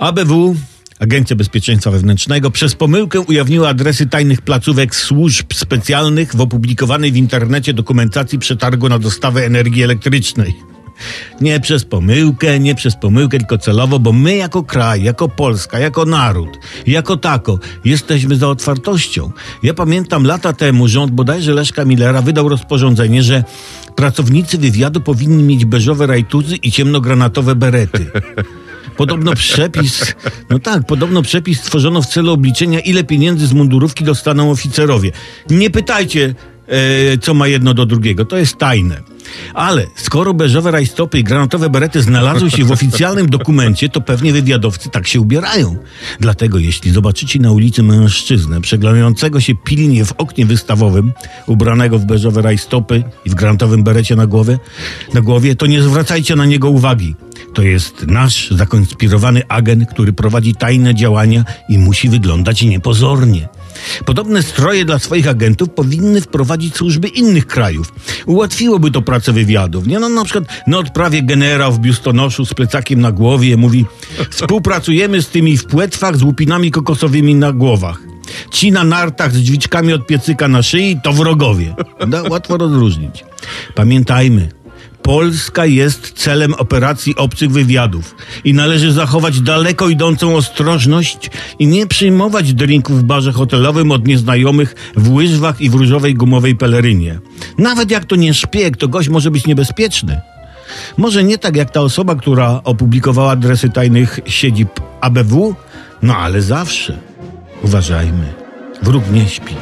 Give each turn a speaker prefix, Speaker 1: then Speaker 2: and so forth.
Speaker 1: ABW, Agencja Bezpieczeństwa Wewnętrznego, przez pomyłkę ujawniła adresy tajnych placówek służb specjalnych w opublikowanej w internecie dokumentacji przetargu na dostawę energii elektrycznej. Nie przez pomyłkę, nie przez pomyłkę, tylko celowo, bo my jako kraj, jako Polska, jako naród, jako tako, jesteśmy za otwartością. Ja pamiętam lata temu rząd bodajże Leszka Millera wydał rozporządzenie, że pracownicy wywiadu powinni mieć beżowe rajtuzy i ciemnogranatowe berety. Podobno przepis, no tak, podobno przepis stworzono w celu obliczenia, ile pieniędzy z mundurówki dostaną oficerowie. Nie pytajcie, e, co ma jedno do drugiego, to jest tajne. Ale skoro beżowe rajstopy i granatowe berety znalazły się w oficjalnym dokumencie, to pewnie wywiadowcy tak się ubierają. Dlatego jeśli zobaczycie na ulicy mężczyznę przeglądającego się pilnie w oknie wystawowym, ubranego w beżowe rajstopy i w granatowym berecie na głowie, na głowie, to nie zwracajcie na niego uwagi. To jest nasz zakonspirowany agent, który prowadzi tajne działania i musi wyglądać niepozornie. Podobne stroje dla swoich agentów powinny wprowadzić służby innych krajów. Ułatwiłoby to pracę wywiadów. Nie? No, na przykład na odprawie generał w biustonoszu z plecakiem na głowie mówi współpracujemy z tymi w płetwach z łupinami kokosowymi na głowach. Ci na nartach z dźwiczkami od piecyka na szyi to wrogowie. No, łatwo rozróżnić. Pamiętajmy, Polska jest celem operacji obcych wywiadów i należy zachować daleko idącą ostrożność i nie przyjmować drinków w barze hotelowym od nieznajomych w łyżwach i w różowej gumowej pelerynie. Nawet jak to nie szpieg, to gość może być niebezpieczny. Może nie tak jak ta osoba, która opublikowała adresy tajnych siedzib ABW, no ale zawsze uważajmy. Wróg nie śpi.